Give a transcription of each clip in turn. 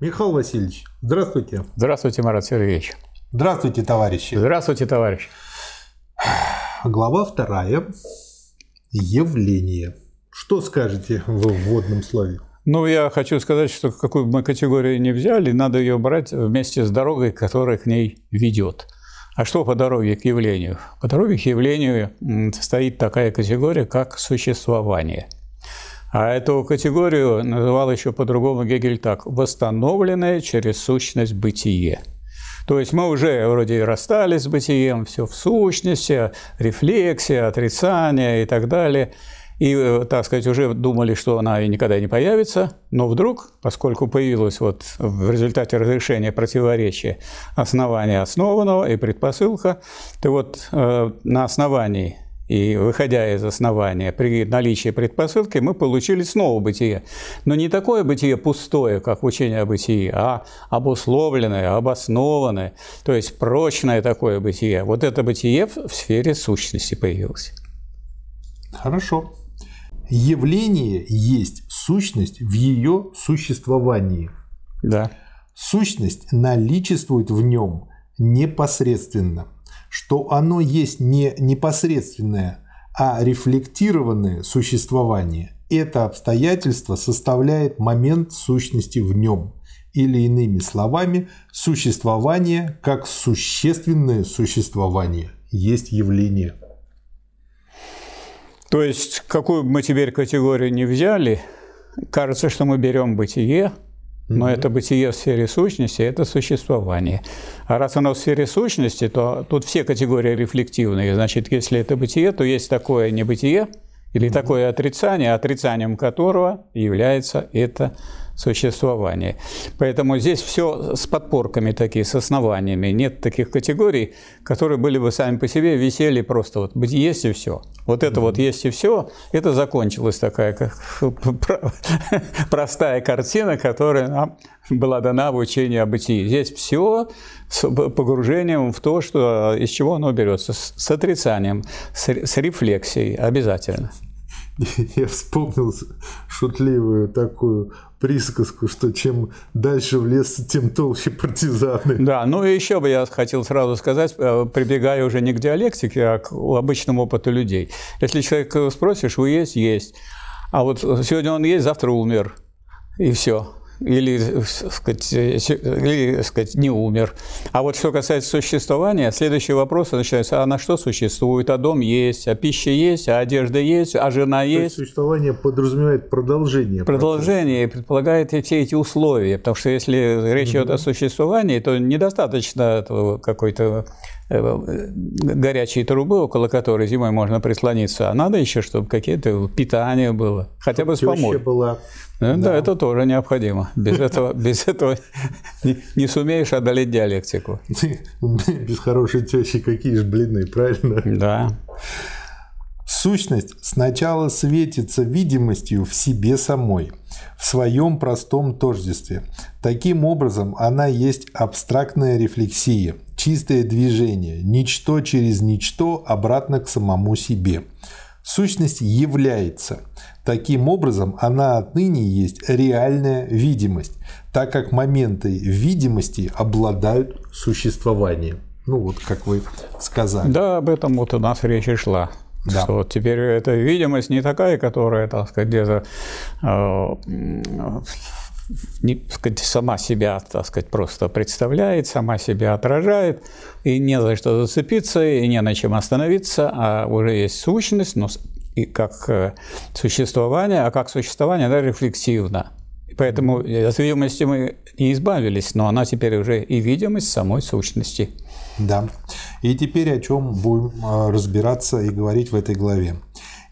Михаил Васильевич, здравствуйте. Здравствуйте, Марат Сергеевич. Здравствуйте, товарищи. Здравствуйте, товарищ. Глава вторая. Явление. Что скажете в вводном слове? Ну, я хочу сказать, что какую бы мы категорию не взяли, надо ее брать вместе с дорогой, которая к ней ведет. А что по дороге к явлению? По дороге к явлению стоит такая категория, как существование. А эту категорию называл еще по-другому Гегель так – восстановленное через сущность бытие. То есть мы уже вроде расстались с бытием, все в сущности, рефлексия, отрицание и так далее – и, э, так сказать, уже думали, что она и никогда не появится, но вдруг, поскольку появилось вот в результате разрешения противоречия основание основанного и предпосылка, то вот э, на основании и выходя из основания, при наличии предпосылки, мы получили снова бытие. Но не такое бытие пустое, как учение о бытии, а обусловленное, обоснованное, то есть прочное такое бытие. Вот это бытие в сфере сущности появилось. Хорошо. Явление есть сущность в ее существовании. Да. Сущность наличествует в нем непосредственно. Что оно есть не непосредственное, а рефлектированное существование. Это обстоятельство составляет момент сущности в нем. Или иными словами, существование как существенное существование есть явление. То есть, какую бы мы теперь категорию не взяли, кажется, что мы берем бытие, но mm-hmm. это бытие в сфере сущности, это существование. А раз оно в сфере сущности, то тут все категории рефлективные. Значит, если это бытие, то есть такое небытие или mm-hmm. такое отрицание, отрицанием которого является это существования. Поэтому здесь все с подпорками такие, с основаниями. Нет таких категорий, которые были бы сами по себе, висели просто вот есть и все. Вот это вот есть и все, это закончилась такая как, простая картина, которая нам была дана в учении о бытии. Здесь все с погружением в то, что, из чего оно берется, с отрицанием, с рефлексией обязательно. Я вспомнил шутливую такую присказку, что чем дальше в лес, тем толще партизаны. Да, ну и еще бы я хотел сразу сказать, э, прибегая уже не к диалектике, а к обычному опыту людей. Если человек спросишь, вы есть? Есть. А вот сегодня он есть, завтра умер. И все или, сказать, или сказать, не умер. А вот что касается существования, следующий вопрос начинается, а на что существует? А дом есть, а пища есть, а одежда есть, а жена То есть. Существование подразумевает продолжение. Продолжение процесса. предполагает все эти условия, потому что если речь идет о существовании, то недостаточно какой-то э, горячей трубы, около которой зимой можно прислониться, а надо еще, чтобы какие-то питание было, хотя бы с помощью. была да, да, это тоже необходимо. Без этого, без этого не, не сумеешь одолеть диалектику. Без хорошей тещи какие же блины, правильно? Да. Сущность сначала светится видимостью в себе самой, в своем простом тождестве. Таким образом, она есть абстрактная рефлексия, чистое движение, ничто через ничто обратно к самому себе. Сущность является. Таким образом, она отныне есть реальная видимость, так как моменты видимости обладают существованием. Ну вот, как вы сказали. Да, об этом вот у нас речь и шла. Да. Что теперь эта видимость не такая, которая, так сказать, где-то э, не, сказать, сама себя, так сказать, просто представляет, сама себя отражает, и не за что зацепиться, и не на чем остановиться, а уже есть сущность, но и как э, существование, а как существование, она рефлексивна. Поэтому от видимости мы не избавились, но она теперь уже и видимость самой сущности. Да. И теперь о чем будем э, разбираться и говорить в этой главе.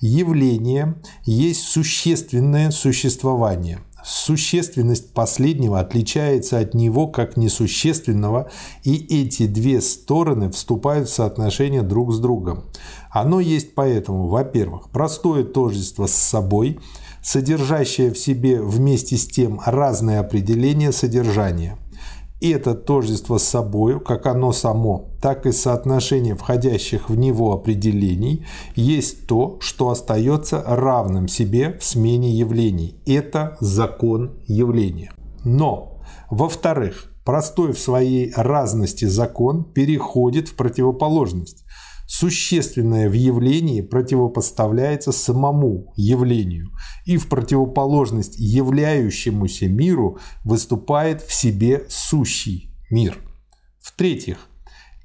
Явление есть существенное существование – Существенность последнего отличается от него как несущественного, и эти две стороны вступают в соотношение друг с другом. Оно есть поэтому, во-первых, простое тождество с собой, содержащее в себе вместе с тем разные определения содержания – и это тождество с собой, как оно само, так и соотношение входящих в него определений, есть то, что остается равным себе в смене явлений. Это закон явления. Но Во-вторых, простой в своей разности закон переходит в противоположность. Существенное в явлении противопоставляется самому явлению и в противоположность являющемуся миру выступает в себе сущий мир. В-третьих,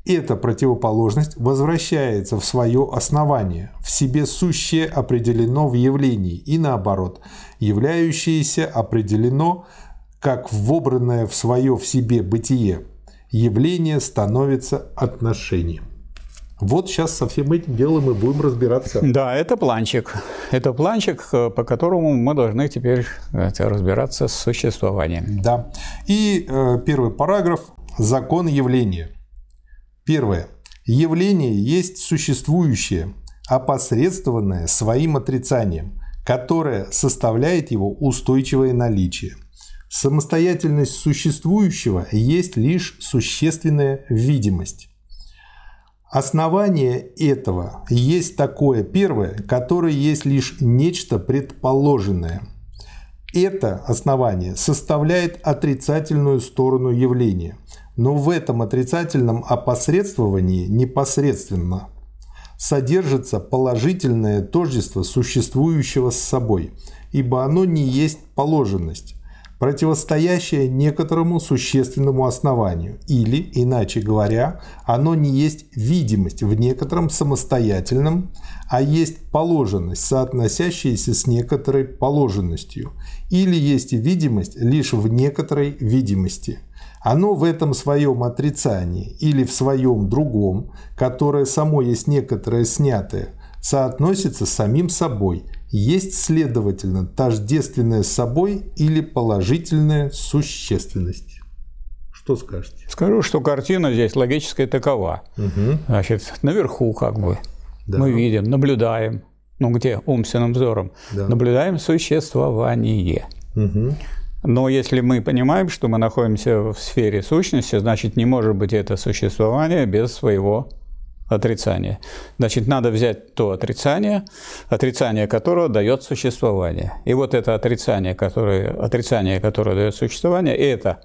эта противоположность возвращается в свое основание, в себе сущее определено в явлении и наоборот, являющееся определено как вобранное в свое в себе бытие. Явление становится отношением. Вот сейчас со всем этим делом мы будем разбираться. Да, это планчик. Это планчик, э, по которому мы должны теперь разбираться с существованием. Да. И э, первый параграф – закон явления. Первое. Явление есть существующее, опосредствованное своим отрицанием, которое составляет его устойчивое наличие. Самостоятельность существующего есть лишь существенная видимость. Основание этого есть такое первое, которое есть лишь нечто предположенное. Это основание составляет отрицательную сторону явления, но в этом отрицательном опосредствовании непосредственно содержится положительное тождество существующего с собой, ибо оно не есть положенность, противостоящее некоторому существенному основанию, или, иначе говоря, оно не есть видимость в некотором самостоятельном, а есть положенность, соотносящаяся с некоторой положенностью, или есть видимость лишь в некоторой видимости. Оно в этом своем отрицании или в своем другом, которое само есть некоторое снятое, соотносится с самим собой – есть, следовательно, тождественная собой или положительная существенность. Что скажете? Скажу, что картина здесь логическая такова. Угу. Значит, наверху как бы да. мы видим, наблюдаем, ну где умственным взором, да. наблюдаем существование. Угу. Но если мы понимаем, что мы находимся в сфере сущности, значит, не может быть это существование без своего отрицание. Значит, надо взять то отрицание, отрицание которого дает существование. И вот это отрицание, которое, отрицание, которое дает существование, это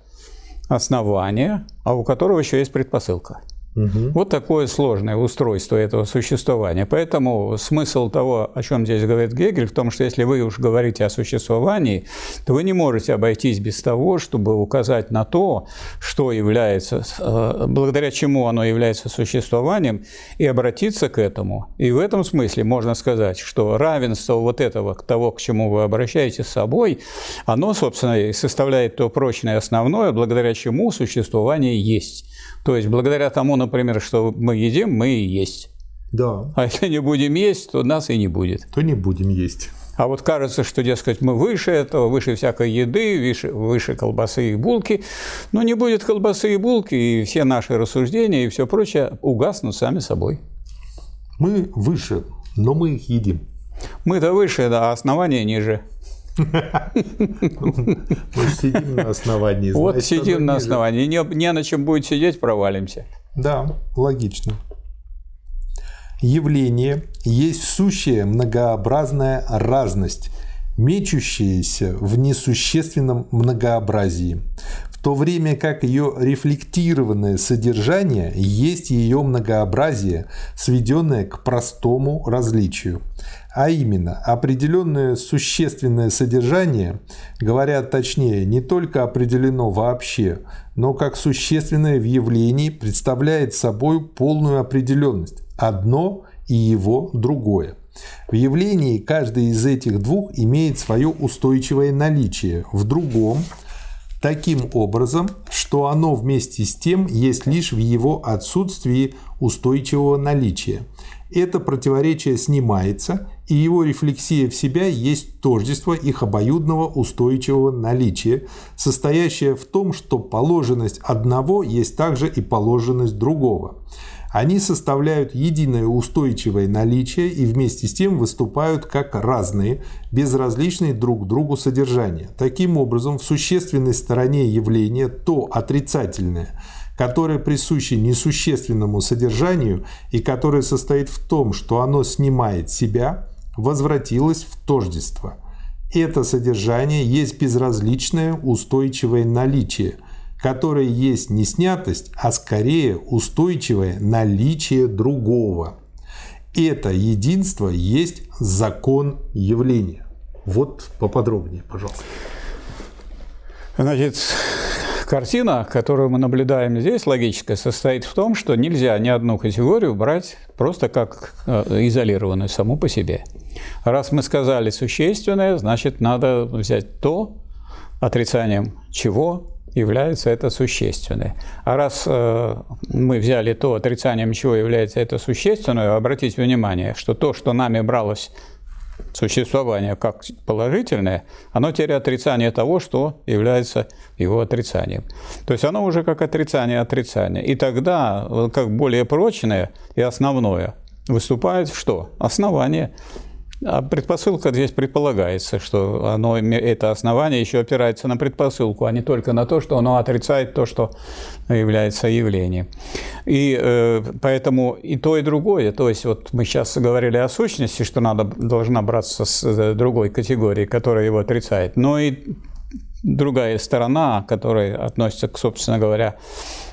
основание, а у которого еще есть предпосылка. Угу. Вот такое сложное устройство этого существования. Поэтому смысл того, о чем здесь говорит Гегель, в том, что если вы уж говорите о существовании, то вы не можете обойтись без того, чтобы указать на то, что является, э, благодаря чему оно является существованием, и обратиться к этому. И в этом смысле можно сказать, что равенство вот этого, того, к чему вы обращаетесь с собой, оно, собственно, и составляет то прочное основное, благодаря чему существование есть. То есть благодаря тому, например, что мы едим, мы и есть. Да. А если не будем есть, то нас и не будет. То не будем есть. А вот кажется, что, дескать, мы выше этого, выше всякой еды, выше, выше колбасы и булки. Но не будет колбасы и булки, и все наши рассуждения и все прочее угаснут сами собой. Мы выше, но мы их едим. Мы-то выше, да, а основание ниже. Мы сидим на основании. Вот сидим на основании. Не, на чем будет сидеть, провалимся. Да, логично. Явление есть сущая многообразная разность, мечущаяся в несущественном многообразии, то время как ее рефлектированное содержание есть ее многообразие, сведенное к простому различию а именно определенное существенное содержание, говоря точнее, не только определено вообще, но как существенное в явлении представляет собой полную определенность, одно и его другое. В явлении каждый из этих двух имеет свое устойчивое наличие, в другом таким образом, что оно вместе с тем есть лишь в его отсутствии устойчивого наличия. Это противоречие снимается, и его рефлексия в себя есть тождество их обоюдного устойчивого наличия, состоящее в том, что положенность одного есть также и положенность другого. Они составляют единое устойчивое наличие и вместе с тем выступают как разные, безразличные друг другу содержания. Таким образом, в существенной стороне явления то отрицательное – которое присуще несущественному содержанию и которое состоит в том, что оно снимает себя, возвратилось в тождество. Это содержание есть безразличное устойчивое наличие, которое есть не снятость, а скорее устойчивое наличие другого. Это единство есть закон явления. Вот поподробнее, пожалуйста. Значит, картина, которую мы наблюдаем здесь, логическая, состоит в том, что нельзя ни одну категорию брать просто как э, изолированную саму по себе. Раз мы сказали существенное, значит, надо взять то, отрицанием чего является это существенное. А раз э, мы взяли то, отрицанием чего является это существенное, обратите внимание, что то, что нами бралось существование как положительное, оно теперь отрицание того, что является его отрицанием. То есть оно уже как отрицание отрицания. И тогда, как более прочное и основное, выступает что? Основание. А предпосылка здесь предполагается, что оно, это основание еще опирается на предпосылку, а не только на то, что оно отрицает то, что является явлением. И э, поэтому и то, и другое, то есть вот мы сейчас говорили о сущности, что надо, должна браться с э, другой категории, которая его отрицает, но и другая сторона, которая относится, к, собственно говоря,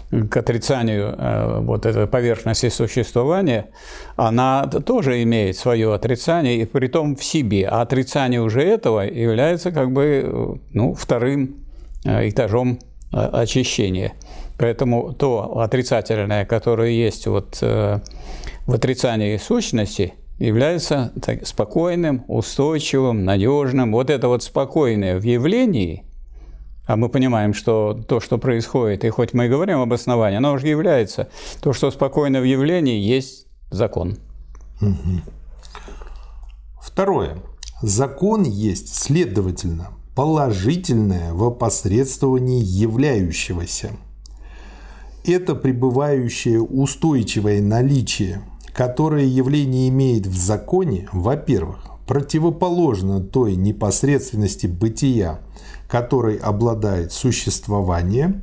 к отрицанию э, вот этой поверхности существования, она тоже имеет свое отрицание, и при том в себе. А отрицание уже этого является как бы э, ну, вторым э, этажом очищения. Поэтому то отрицательное, которое есть вот в отрицании сущности, является спокойным, устойчивым, надежным. Вот это вот спокойное в явлении – а мы понимаем, что то, что происходит, и хоть мы и говорим об основании, оно уже является, то, что спокойно в явлении, есть закон. Угу. Второе. Закон есть, следовательно, положительное в опосредствовании являющегося. Это пребывающее устойчивое наличие, которое явление имеет в законе, во-первых, противоположно той непосредственности бытия, которой обладает существование.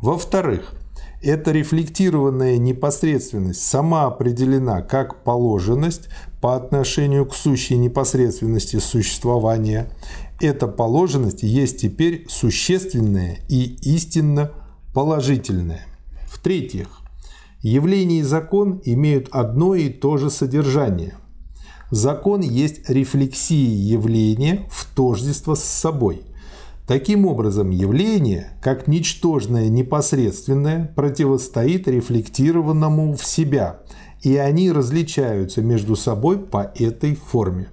Во-вторых, эта рефлектированная непосредственность сама определена как положенность по отношению к сущей непосредственности существования. Эта положенность есть теперь существенная и истинно положительная. В-третьих, явление и закон имеют одно и то же содержание. Закон есть рефлексия явления в тождество с собой – Таким образом, явление, как ничтожное непосредственное, противостоит рефлектированному в себя, и они различаются между собой по этой форме.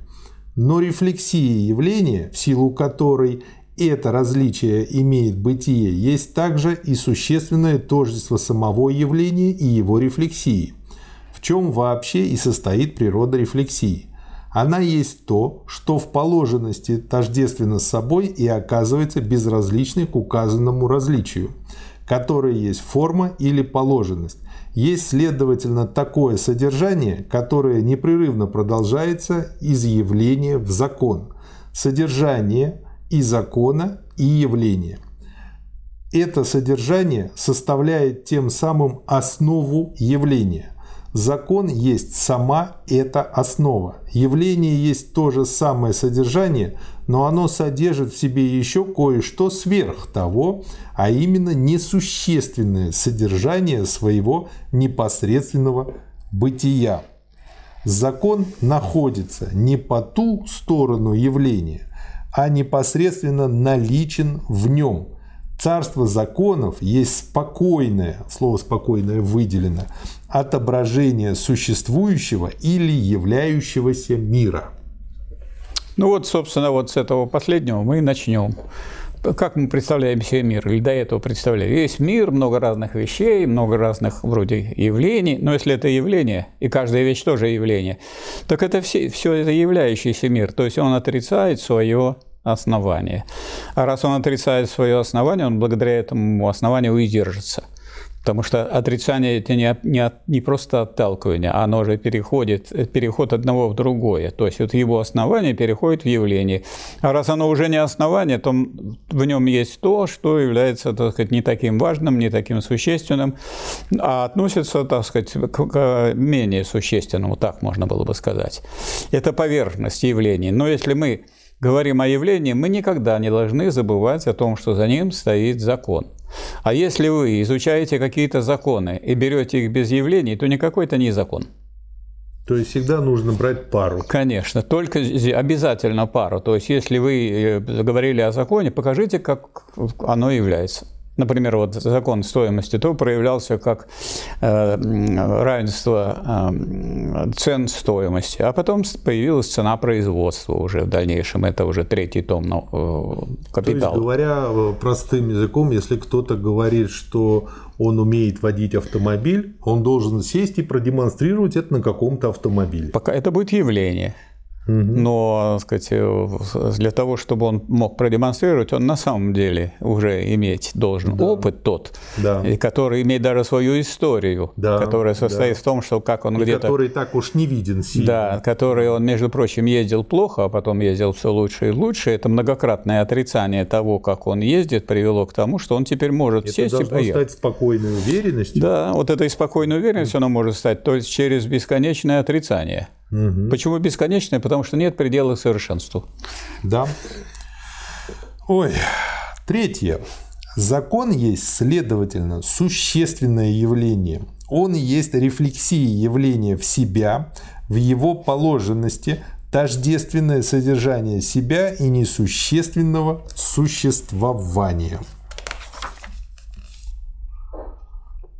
Но рефлексия явления, в силу которой это различие имеет бытие, есть также и существенное тождество самого явления и его рефлексии, в чем вообще и состоит природа рефлексии – она есть то, что в положенности тождественно с собой и оказывается безразличной к указанному различию, которое есть форма или положенность. Есть, следовательно, такое содержание, которое непрерывно продолжается из явления в закон. Содержание и закона, и явления. Это содержание составляет тем самым основу явления. Закон есть сама эта основа. Явление есть то же самое содержание, но оно содержит в себе еще кое-что сверх того, а именно несущественное содержание своего непосредственного бытия. Закон находится не по ту сторону явления, а непосредственно наличен в нем – Царство законов есть спокойное, слово спокойное выделено, отображение существующего или являющегося мира. Ну вот, собственно, вот с этого последнего мы и начнем. Как мы представляем себе мир, или до этого представляли? Есть мир, много разных вещей, много разных вроде явлений, но если это явление, и каждая вещь тоже явление, так это все, все это являющийся мир, то есть он отрицает свое основание. А раз он отрицает свое основание, он благодаря этому основанию и держится. Потому что отрицание – это не, не, не просто отталкивание, оно же переходит, переход одного в другое. То есть вот его основание переходит в явление. А раз оно уже не основание, то в нем есть то, что является, так сказать, не таким важным, не таким существенным, а относится, так сказать, к, к менее существенному, так можно было бы сказать. Это поверхность явлений. Но если мы говорим о явлении, мы никогда не должны забывать о том, что за ним стоит закон. А если вы изучаете какие-то законы и берете их без явлений, то никакой это не закон. То есть всегда нужно брать пару. Конечно, только обязательно пару. То есть если вы э, говорили о законе, покажите, как оно является например, вот закон стоимости, то проявлялся как э, равенство э, цен стоимости, а потом появилась цена производства уже в дальнейшем. Это уже третий том ну, капитала. То есть, говоря э, простым языком, если кто-то говорит, что он умеет водить автомобиль, он должен сесть и продемонстрировать это на каком-то автомобиле. Пока это будет явление. Но, так сказать, для того, чтобы он мог продемонстрировать, он на самом деле уже иметь должен да. опыт тот, да. который имеет даже свою историю, да, которая состоит да. в том, что как он где-то... Который так уж не виден сильно. Да, который он, между прочим, ездил плохо, а потом ездил все лучше и лучше. Это многократное отрицание того, как он ездит, привело к тому, что он теперь может Это сесть и поехать. стать спокойной уверенностью. Да, вот этой спокойной уверенностью она может стать, то есть через бесконечное отрицание. Угу. Почему бесконечное? Потому что нет предела совершенству. Да. Ой, третье. Закон есть, следовательно, существенное явление. Он есть рефлексия явления в себя, в его положенности, тождественное содержание себя и несущественного существования.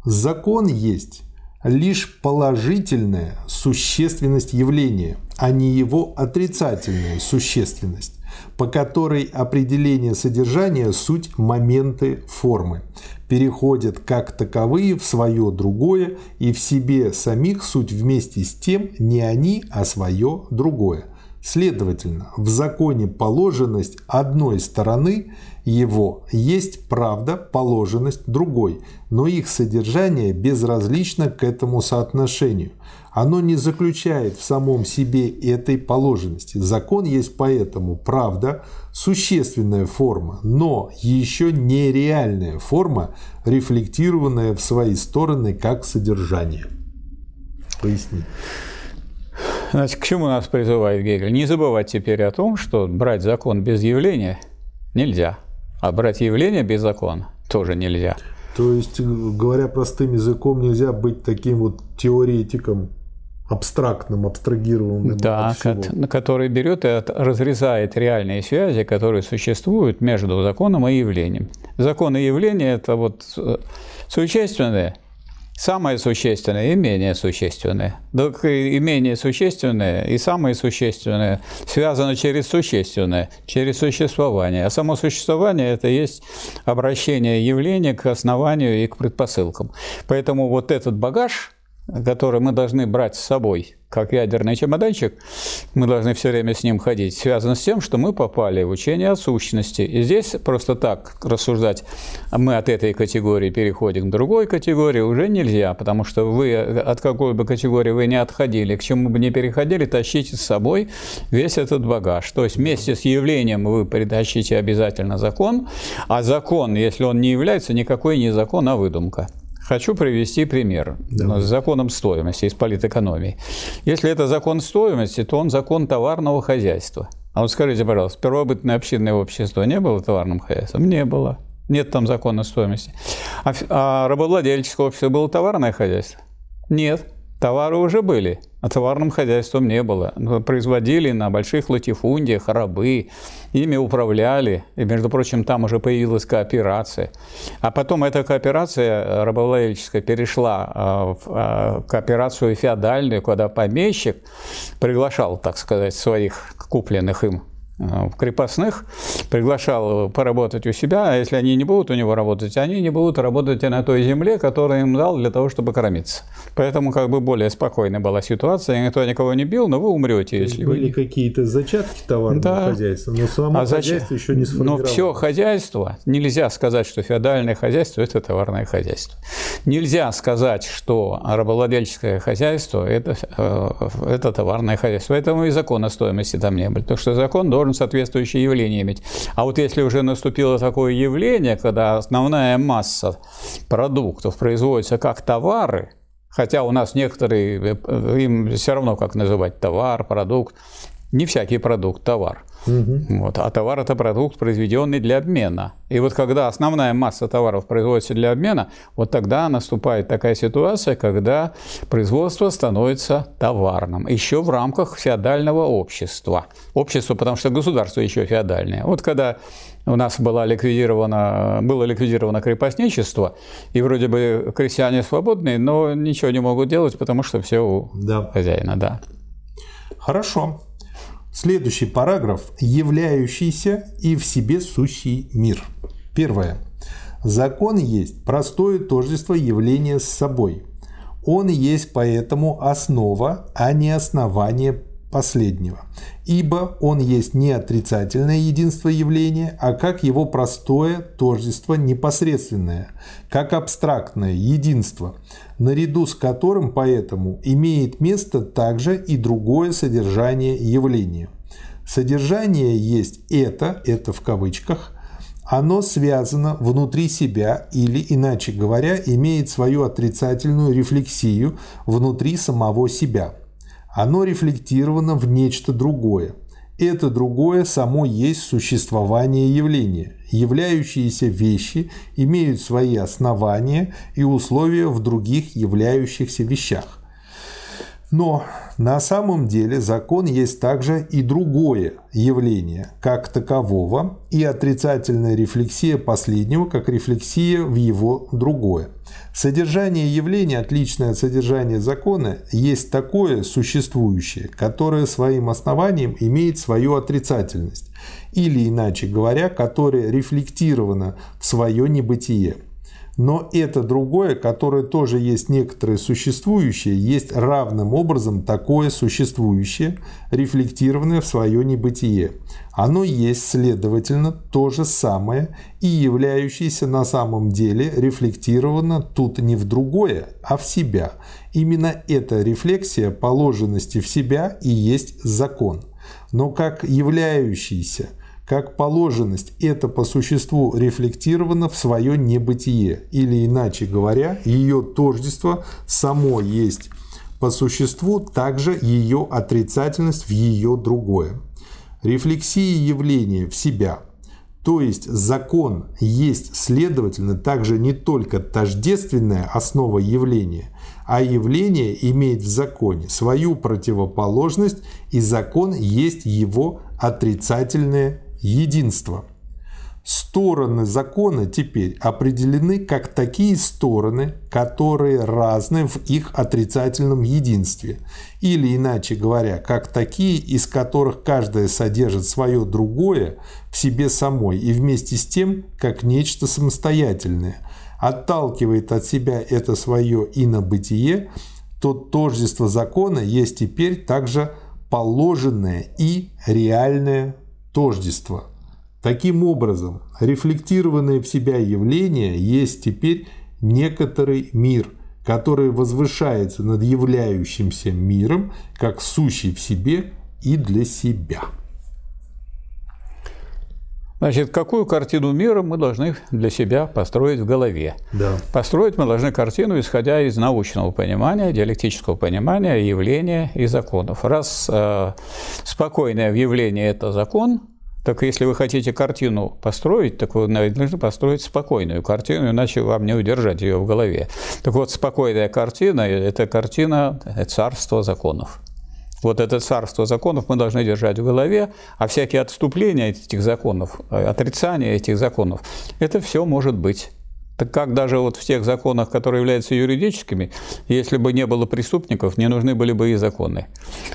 Закон есть лишь положительная существенность явления, а не его отрицательная существенность, по которой определение содержания – суть моменты формы, переходят как таковые в свое другое и в себе самих суть вместе с тем не они, а свое другое. Следовательно, в законе положенность одной стороны его есть правда, положенность другой, но их содержание безразлично к этому соотношению. Оно не заключает в самом себе этой положенности. Закон есть поэтому правда, существенная форма, но еще не реальная форма, рефлектированная в свои стороны как содержание. Поясни. Значит, к чему нас призывает Гегель? Не забывать теперь о том, что брать закон без явления нельзя, а брать явление без закона тоже нельзя. То есть, говоря простым языком, нельзя быть таким вот теоретиком, абстрактным, абстрагированным. Да, который берет и разрезает реальные связи, которые существуют между законом и явлением. Закон и явление – это вот э, существенное Самое существенное и менее существенное. Так и менее существенное, и самое существенное связано через существенное, через существование. А само существование – это есть обращение явления к основанию и к предпосылкам. Поэтому вот этот багаж, который мы должны брать с собой – как ядерный чемоданчик, мы должны все время с ним ходить, связано с тем, что мы попали в учение о сущности. И здесь просто так рассуждать, мы от этой категории переходим к другой категории, уже нельзя, потому что вы от какой бы категории вы не отходили, к чему бы не переходили, тащите с собой весь этот багаж. То есть вместе с явлением вы притащите обязательно закон, а закон, если он не является, никакой не закон, а выдумка. Хочу привести пример да. с законом стоимости из политэкономии. Если это закон стоимости, то он закон товарного хозяйства. А вот скажите, пожалуйста, первобытное общинное общество не было товарным хозяйством? Не было. Нет там закона стоимости. А, а рабовладельческое общество было товарное хозяйство? Нет. Товары уже были, а товарным хозяйством не было. Производили на больших латифундиях рабы, ими управляли, и, между прочим, там уже появилась кооперация. А потом эта кооперация э, рабовладельческая перешла э, в э, кооперацию феодальную, куда помещик приглашал, так сказать, своих купленных им Э, крепостных, приглашал поработать у себя, а если они не будут у него работать, они не будут работать и на той земле, которую им дал для того, чтобы кормиться. Поэтому как бы более спокойная была ситуация, никто никого не бил, но вы умрете, если были вы... какие-то зачатки товарного да. хозяйства, но само а хозяйство еще не сформировалось. Но все хозяйство, нельзя сказать, что феодальное хозяйство – это товарное хозяйство. Нельзя сказать, что рабовладельческое хозяйство – это, э, это товарное хозяйство. Поэтому и закона стоимости там не было. Потому что закон должен должен соответствующее явление иметь. А вот если уже наступило такое явление, когда основная масса продуктов производится как товары, хотя у нас некоторые, э, им все равно как называть товар, продукт, не всякий продукт – товар – Угу. Вот. А товар – это продукт, произведенный для обмена. И вот когда основная масса товаров производится для обмена, вот тогда наступает такая ситуация, когда производство становится товарным. Еще в рамках феодального общества. Общество, потому что государство еще феодальное. Вот когда у нас было ликвидировано, было ликвидировано крепостничество, и вроде бы крестьяне свободные, но ничего не могут делать, потому что все у да. хозяина, да. Хорошо. Следующий параграф – являющийся и в себе сущий мир. Первое. Закон есть простое тождество явления с собой. Он есть поэтому основа, а не основание последнего, ибо он есть не отрицательное единство явления, а как его простое тождество непосредственное, как абстрактное единство, наряду с которым поэтому имеет место также и другое содержание явления. Содержание есть это, это в кавычках, оно связано внутри себя или, иначе говоря, имеет свою отрицательную рефлексию внутри самого себя – оно рефлектировано в нечто другое. Это другое само есть существование явления. Являющиеся вещи имеют свои основания и условия в других являющихся вещах. Но на самом деле закон есть также и другое явление, как такового, и отрицательная рефлексия последнего, как рефлексия в его другое. Содержание явления, отличное от содержания закона, есть такое существующее, которое своим основанием имеет свою отрицательность, или, иначе говоря, которое рефлектировано в свое небытие – но это другое, которое тоже есть некоторое существующее, есть равным образом такое существующее, рефлектированное в свое небытие. Оно есть, следовательно, то же самое и являющееся на самом деле рефлектировано тут не в другое, а в себя. Именно эта рефлексия положенности в себя и есть закон. Но как являющийся – как положенность это по существу рефлектировано в свое небытие, или иначе говоря, ее тождество само есть по существу также ее отрицательность в ее другое. Рефлексия явления в себя, то есть закон есть, следовательно, также не только тождественная основа явления, а явление имеет в законе свою противоположность, и закон есть его отрицательное единство. Стороны закона теперь определены как такие стороны, которые разны в их отрицательном единстве, или иначе говоря, как такие, из которых каждая содержит свое другое в себе самой и вместе с тем как нечто самостоятельное, отталкивает от себя это свое инобытие, то тождество закона есть теперь также положенное и реальное тождество. Таким образом, рефлектированное в себя явление есть теперь некоторый мир, который возвышается над являющимся миром, как сущий в себе и для себя. Значит, какую картину мира мы должны для себя построить в голове? Да. Построить мы должны картину, исходя из научного понимания, диалектического понимания явления и законов. Раз э, спокойное явление – это закон, так если вы хотите картину построить, так вы должны построить спокойную картину, иначе вам не удержать ее в голове. Так вот, спокойная картина – это картина царства законов. Вот это царство законов мы должны держать в голове, а всякие отступления этих законов, э, отрицание этих законов, это все может быть так как даже вот в тех законах, которые являются юридическими, если бы не было преступников, не нужны были бы и законы.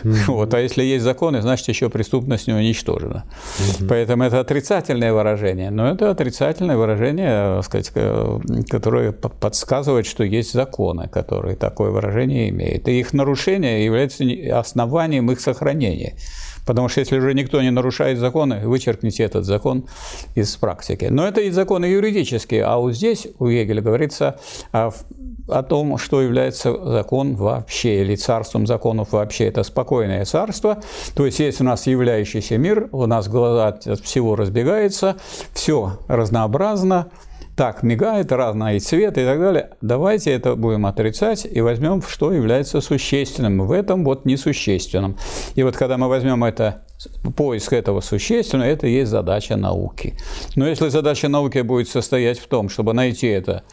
Mm-hmm. Вот, а если есть законы, значит еще преступность не уничтожена. Mm-hmm. Поэтому это отрицательное выражение, но это отрицательное выражение, сказать, которое подсказывает, что есть законы, которые такое выражение имеют. И их нарушение является основанием их сохранения. Потому что если уже никто не нарушает законы, вычеркните этот закон из практики. Но это и законы юридические, а вот здесь у Егеля говорится о, о том, что является закон вообще, или царством законов вообще. Это спокойное царство, то есть есть у нас являющийся мир, у нас глаза от всего разбегаются, все разнообразно, так мигает, разный цвет и так далее. Давайте это будем отрицать и возьмем, что является существенным. В этом вот несущественным. И вот когда мы возьмем это поиск этого существенного, это и есть задача науки. Но если задача науки будет состоять в том, чтобы найти это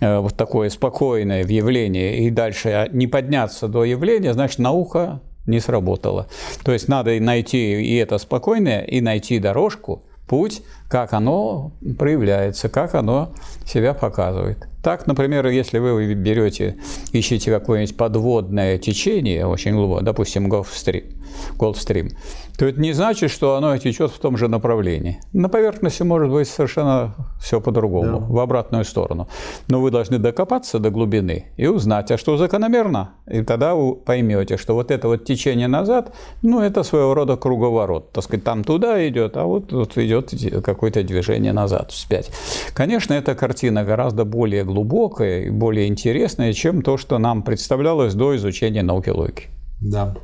э, вот такое спокойное явление и дальше не подняться до явления, значит, наука не сработала. То есть надо найти и это спокойное, и найти дорожку, путь, как оно проявляется, как оно себя показывает. Так, например, если вы берете, ищете какое-нибудь подводное течение очень глубокое, допустим, Gulfstream, Gulfstream, то это не значит, что оно течет в том же направлении. На поверхности может быть совершенно все по-другому, да. в обратную сторону. Но вы должны докопаться до глубины и узнать, а что закономерно. И тогда вы поймете, что вот это вот течение назад, ну, это своего рода круговорот. Так сказать, там туда идет, а вот тут идет какое-то движение назад, вспять. Конечно, эта картина гораздо более глубокая и более интересная, чем то, что нам представлялось до изучения науки логики. Да.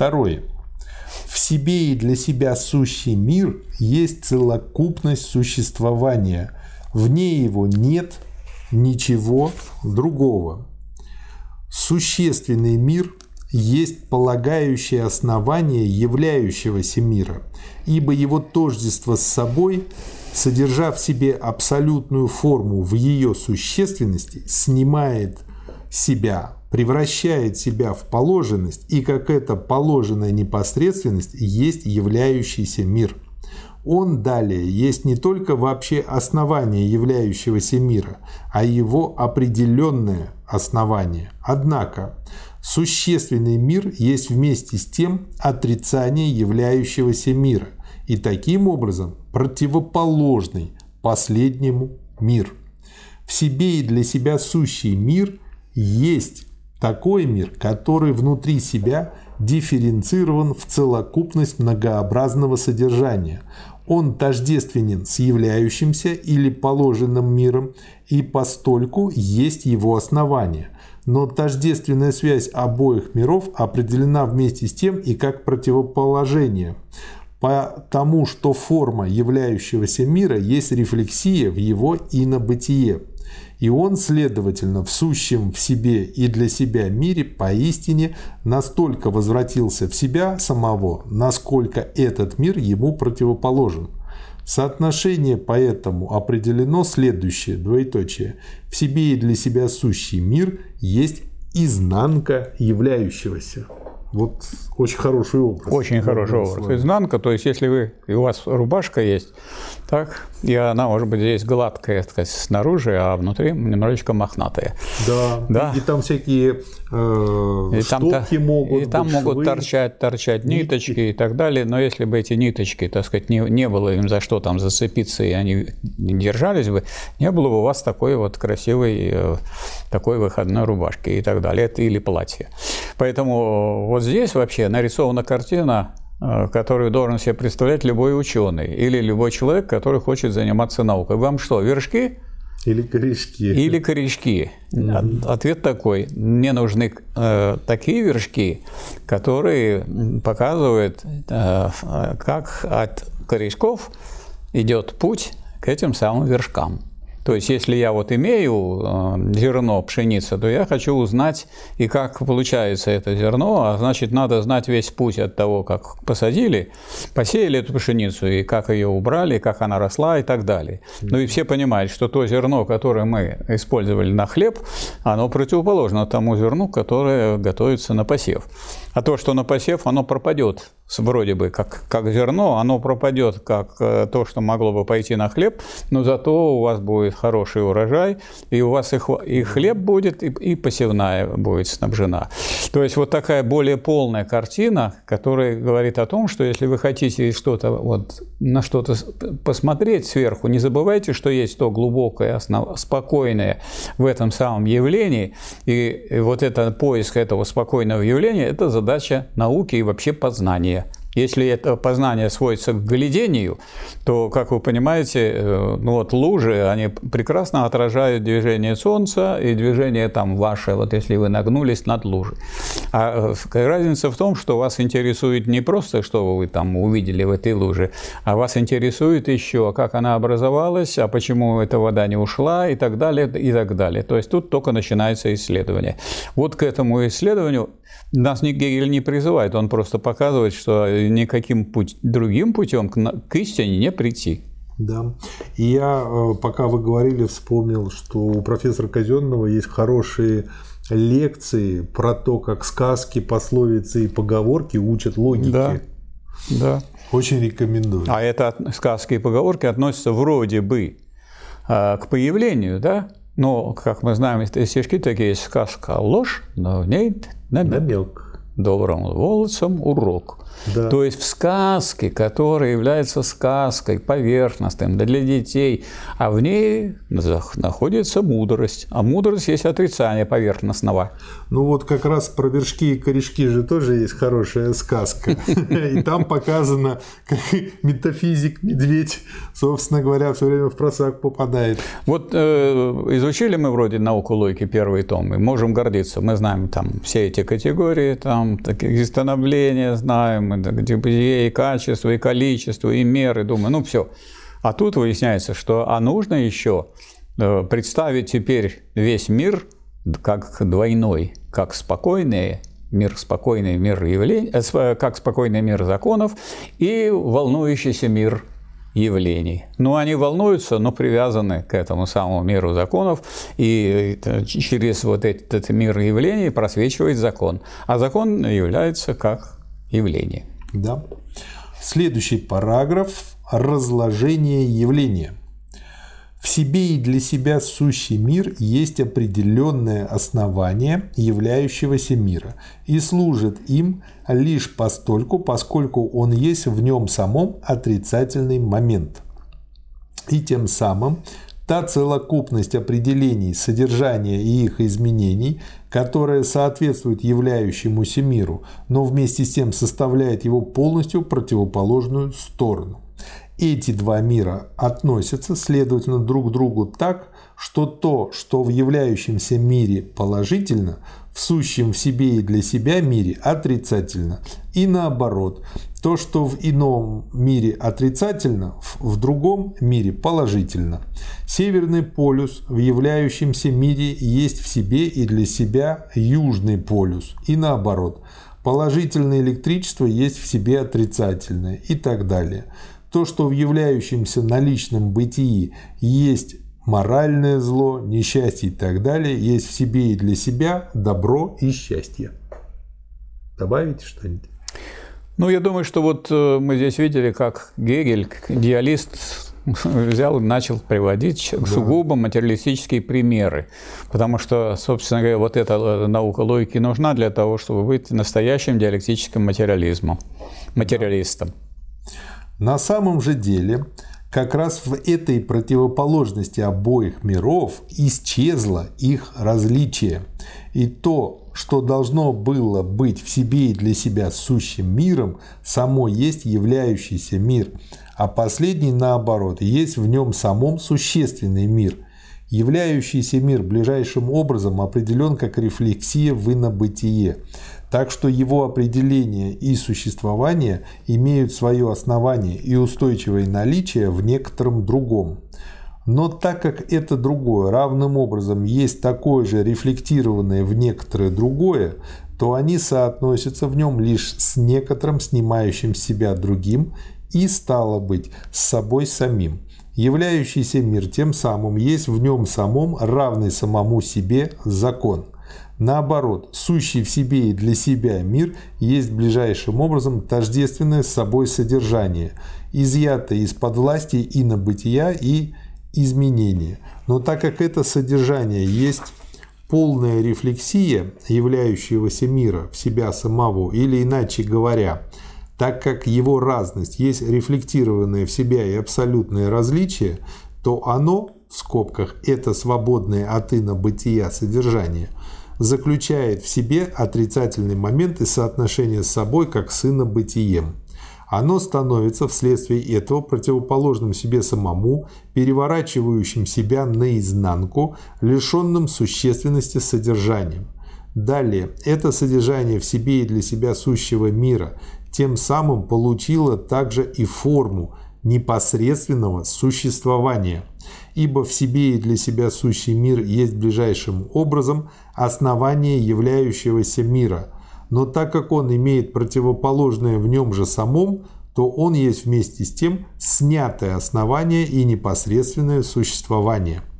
Второе. В себе и для себя сущий мир есть целокупность существования. Вне его нет ничего другого. Существенный мир есть полагающее основание являющегося мира, ибо его тождество с собой, содержа в себе абсолютную форму в ее существенности, снимает себя превращает себя в положенность, и как эта положенная непосредственность есть являющийся мир. Он далее есть не только вообще основание являющегося мира, а его определенное основание. Однако существенный мир есть вместе с тем отрицание являющегося мира и таким образом противоположный последнему мир. В себе и для себя сущий мир есть такой мир, который внутри себя дифференцирован в целокупность многообразного содержания. Он тождественен с являющимся или положенным миром, и постольку есть его основание. Но тождественная связь обоих миров определена вместе с тем и как противоположение потому что форма являющегося мира есть рефлексия в его инобытие. И он, следовательно, в сущем в себе и для себя мире поистине настолько возвратился в себя самого, насколько этот мир ему противоположен. Соотношение поэтому определено следующее, двоеточие. В себе и для себя сущий мир есть изнанка являющегося. Вот очень хороший образ. Очень хороший образ. Изнанка, то есть если вы, и у вас рубашка есть, так, и она может быть здесь гладкая, так сказать, снаружи, а внутри немножечко мохнатая. Да, да. И, там всякие и штуки там, могут И там быть, могут швы, торчать, торчать ниточки. ниточки и так далее, но если бы эти ниточки, так сказать, не, не было им за что там зацепиться, и они не держались бы, не было бы у вас такой вот красивой, э, такой выходной рубашки и так далее, это или платье. Поэтому вот здесь вообще нарисована картина Э, которую должен себе представлять любой ученый или любой человек, который хочет заниматься наукой. Вам что, вершки? Или корешки. Или корешки. Mm-hmm. Ответ такой. Мне нужны э, такие вершки, которые показывают, э, как от корешков идет путь к этим самым вершкам. То есть, если я вот имею э, зерно пшеницы, то я хочу узнать и как получается это зерно, а значит, надо знать весь путь от того, как посадили, посеяли эту пшеницу, и как ее убрали, как она росла и так далее. Ну и все понимают, что то зерно, которое мы использовали на хлеб, оно противоположно тому зерну, которое готовится на посев. А то, что на посев, оно пропадет вроде бы как, как зерно, оно пропадет как э, то, что могло бы пойти на хлеб, но зато у вас будет хороший урожай, и у вас и, и хлеб будет, и, и посевная будет снабжена. То есть вот такая более полная картина, которая говорит о том, что если вы хотите что-то вот, на что-то посмотреть сверху, не забывайте, что есть то глубокое, основ... спокойное в этом самом явлении, и, и вот это поиск этого спокойного явления – это задача науки и вообще познания Если это познание сводится к глядению, то, как вы понимаете, э, ну вот лужи, они прекрасно отражают движение Солнца и движение там ваше, вот если вы нагнулись над лужей. А э, разница в том, что вас интересует не просто, что вы там увидели в этой луже, а вас интересует еще, как она образовалась, а почему эта вода не ушла и так далее, и так далее. То есть тут только начинается исследование. Вот к этому исследованию нас Гегель не призывает, он просто показывает, что никаким путь, другим путем к, к истине не прийти. Да. И я, э, пока вы говорили, вспомнил, что у профессора Казенного есть хорошие лекции про то, как сказки, пословицы и поговорки учат логике. Да. да. Очень рекомендую. А это сказки и поговорки относятся вроде бы э, к появлению, да? Но, как мы знаем, стишки такие, сказка ложь, но в ней намек. намек. Добрым волосом урок. Да. То есть в сказке, которая является сказкой поверхностным для детей, а в ней находится мудрость. А мудрость есть отрицание поверхностного. Ну вот как раз про вершки и корешки же тоже есть хорошая сказка. И там показано, как метафизик, медведь, собственно говоря, все время в просак попадает. Вот э, изучили мы вроде науку логики первый том, мы можем гордиться. Мы знаем там все эти категории, там такие становления знаем, и качество, и количество, и меры, думаю, ну все. А тут выясняется, что а нужно еще э, представить теперь весь мир как двойной, как спокойный мир спокойный мир явлений, э, как спокойный мир законов и волнующийся мир явлений. Ну, они волнуются, но привязаны к этому самому миру законов, и через вот этот мир явлений просвечивает закон. А закон является как явление. Да. Следующий параграф – разложение явления. В себе и для себя сущий мир есть определенное основание являющегося мира и служит им лишь постольку, поскольку он есть в нем самом отрицательный момент. И тем самым та целокупность определений, содержания и их изменений, которая соответствует являющемуся миру, но вместе с тем составляет его полностью противоположную сторону. Эти два мира относятся, следовательно, друг к другу так, что то, что в являющемся мире положительно, в сущем в себе и для себя мире отрицательно. И наоборот, то, что в ином мире отрицательно, в другом мире положительно. Северный полюс в являющемся мире есть в себе и для себя южный полюс. И наоборот, положительное электричество есть в себе отрицательное и так далее. То, что в являющемся наличном бытии есть моральное зло, несчастье и так далее, есть в себе и для себя добро и счастье. Добавите что-нибудь? Ну, я думаю, что вот э, мы здесь видели, как Гегель, идеалист, взял и начал приводить да. сугубо материалистические примеры. Потому что, собственно говоря, вот эта э, наука логики нужна для того, чтобы быть настоящим диалектическим материализмом, материалистом. Да. На самом же деле, как раз в этой противоположности обоих миров исчезло их различие. И то, что должно было быть в себе и для себя сущим миром, само есть являющийся мир, а последний, наоборот, есть в нем самом существенный мир. Являющийся мир ближайшим образом определен как рефлексия в инобытие. Так что его определение и существование имеют свое основание и устойчивое наличие в некотором другом. Но так как это другое равным образом есть такое же рефлектированное в некоторое другое, то они соотносятся в нем лишь с некоторым снимающим себя другим и, стало быть, с собой самим. Являющийся мир тем самым есть в нем самом равный самому себе закон – Наоборот, сущий в себе и для себя мир есть ближайшим образом тождественное с собой содержание, изъятое из-под власти инобытия и изменения. Но так как это содержание есть полная рефлексия являющегося мира в себя самого, или иначе говоря, так как его разность есть рефлектированное в себя и абсолютное различие, то оно, в скобках, это свободное от инобытия содержание – заключает в себе отрицательный момент и соотношение с собой как с инобытием. Оно становится вследствие этого противоположным себе самому, переворачивающим себя наизнанку, лишенным существенности содержанием. Далее, это содержание в себе и для себя сущего мира тем самым получило также и форму непосредственного существования, ибо в себе и для себя сущий мир есть ближайшим образом основание являющегося мира, но так как он имеет противоположное в нем же самом, то он есть вместе с тем снятое основание и непосредственное существование –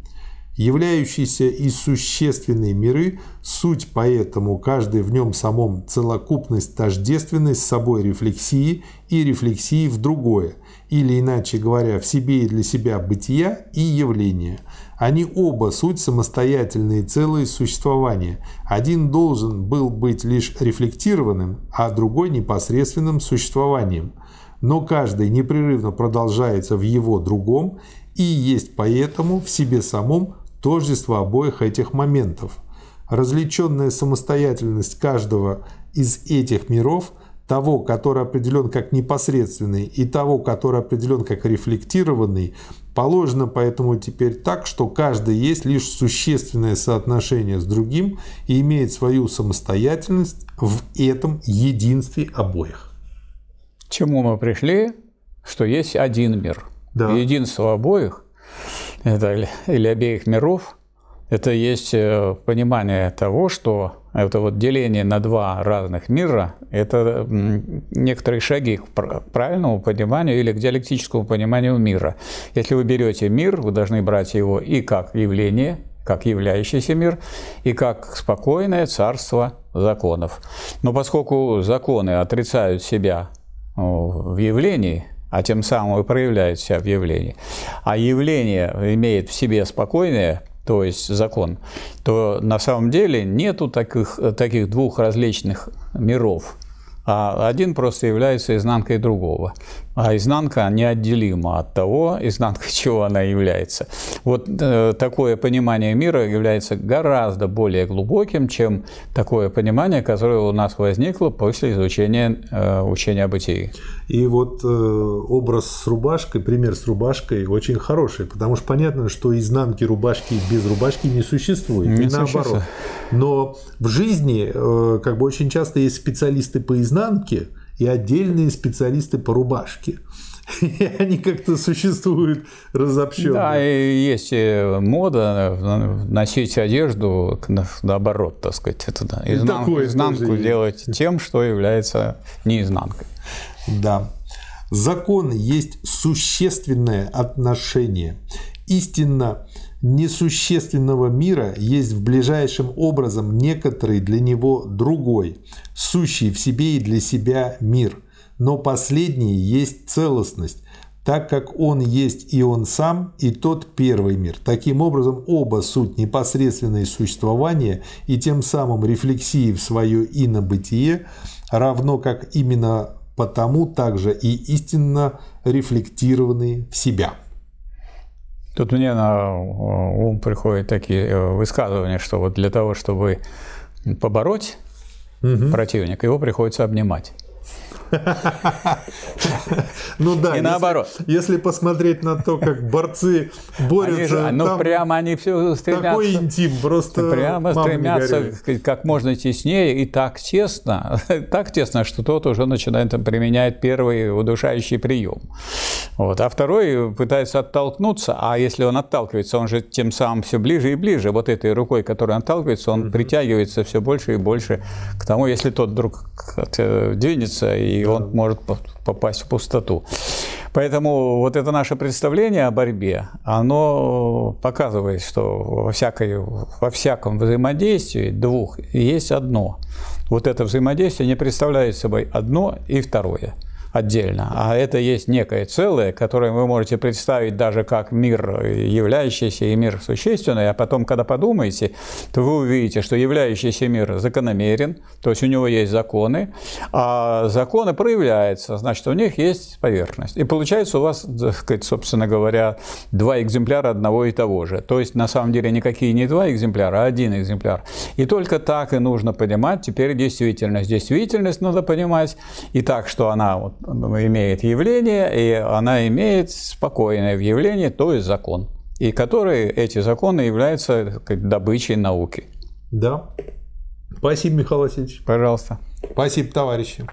являющиеся и существенные миры, суть поэтому каждый в нем самом целокупность тождественность с собой рефлексии и рефлексии в другое, или иначе говоря, в себе и для себя бытия и явления. Они оба суть самостоятельные целые существования. Один должен был быть лишь рефлектированным, а другой непосредственным существованием. Но каждый непрерывно продолжается в его другом и есть поэтому в себе самом тождество обоих этих моментов. Различенная самостоятельность каждого из этих миров, того, который определен как непосредственный, и того, который определен как рефлектированный, положено поэтому теперь так, что каждый есть лишь существенное соотношение с другим и имеет свою самостоятельность в этом единстве обоих. К чему мы пришли? Что есть один мир. Да. Единство обоих это, или обеих миров, это есть э, понимание того, что это вот деление на два разных мира, это некоторые шаги к правильному пониманию или к диалектическому пониманию мира. Если вы берете мир, вы должны брать его и как явление, как являющийся мир, и как спокойное царство законов. Но поскольку законы отрицают себя в явлении, а тем самым и проявляет себя в явлении, а явление имеет в себе спокойное, то есть закон, то на самом деле нету таких, таких двух различных миров – а один просто является изнанкой другого. А изнанка неотделима от того, изнанкой чего она является. Вот э, такое понимание мира является гораздо более глубоким, чем такое понимание, которое у нас возникло после изучения э, учения о бытии. И вот э, образ с рубашкой, пример с рубашкой очень хороший, потому что понятно, что изнанки рубашки без рубашки не существует, не и наоборот. Но в жизни э, как бы очень часто есть специалисты по изнанке и отдельные специалисты по рубашке. И они как-то существуют разобщенно. Да, и есть э, мода носить одежду наоборот, так сказать. Это, да. Изнан, изнанку делать тем, что является не изнанкой. Да. Закон есть существенное отношение. Истинно несущественного мира есть в ближайшем образом некоторый для него другой, сущий в себе и для себя мир. Но последний есть целостность, так как он есть и он сам, и тот первый мир. Таким образом, оба суть непосредственное существование и тем самым рефлексии в свое инобытие, равно как именно потому также и истинно рефлектированные в себя. Тут мне на э, ум приходят такие э, высказывания, что вот для того, чтобы побороть угу. противника, его приходится обнимать. Ну да, и наоборот. Если посмотреть на то, как борцы борются, ну прямо они все стремятся. Такой интим, просто прямо стремятся как можно теснее и так тесно, так тесно, что тот уже начинает применять первый удушающий прием. Вот. А второй пытается оттолкнуться, а если он отталкивается, он же тем самым все ближе и ближе. Вот этой рукой, которой он отталкивается, он притягивается все больше и больше к тому, если тот вдруг э, двинется и и он может попасть в пустоту. Поэтому вот это наше представление о борьбе, оно показывает, что во, всякой, во всяком взаимодействии двух есть одно. Вот это взаимодействие не представляет собой одно и второе – отдельно, а это есть некое целое, которое вы можете представить даже как мир являющийся и мир существенный, а потом, когда подумаете, то вы увидите, что являющийся мир закономерен, то есть у него есть законы, а законы проявляются, значит, у них есть поверхность. И получается у вас, сказать, собственно говоря, два экземпляра одного и того же. То есть, на самом деле, никакие не два экземпляра, а один экземпляр. И только так и нужно понимать теперь действительность. Действительность надо понимать и так, что она вот имеет явление, и она имеет спокойное явление, то есть закон. И которые эти законы являются как, добычей науки. Да. Спасибо, Михаил Васильевич. Пожалуйста. Спасибо, товарищи.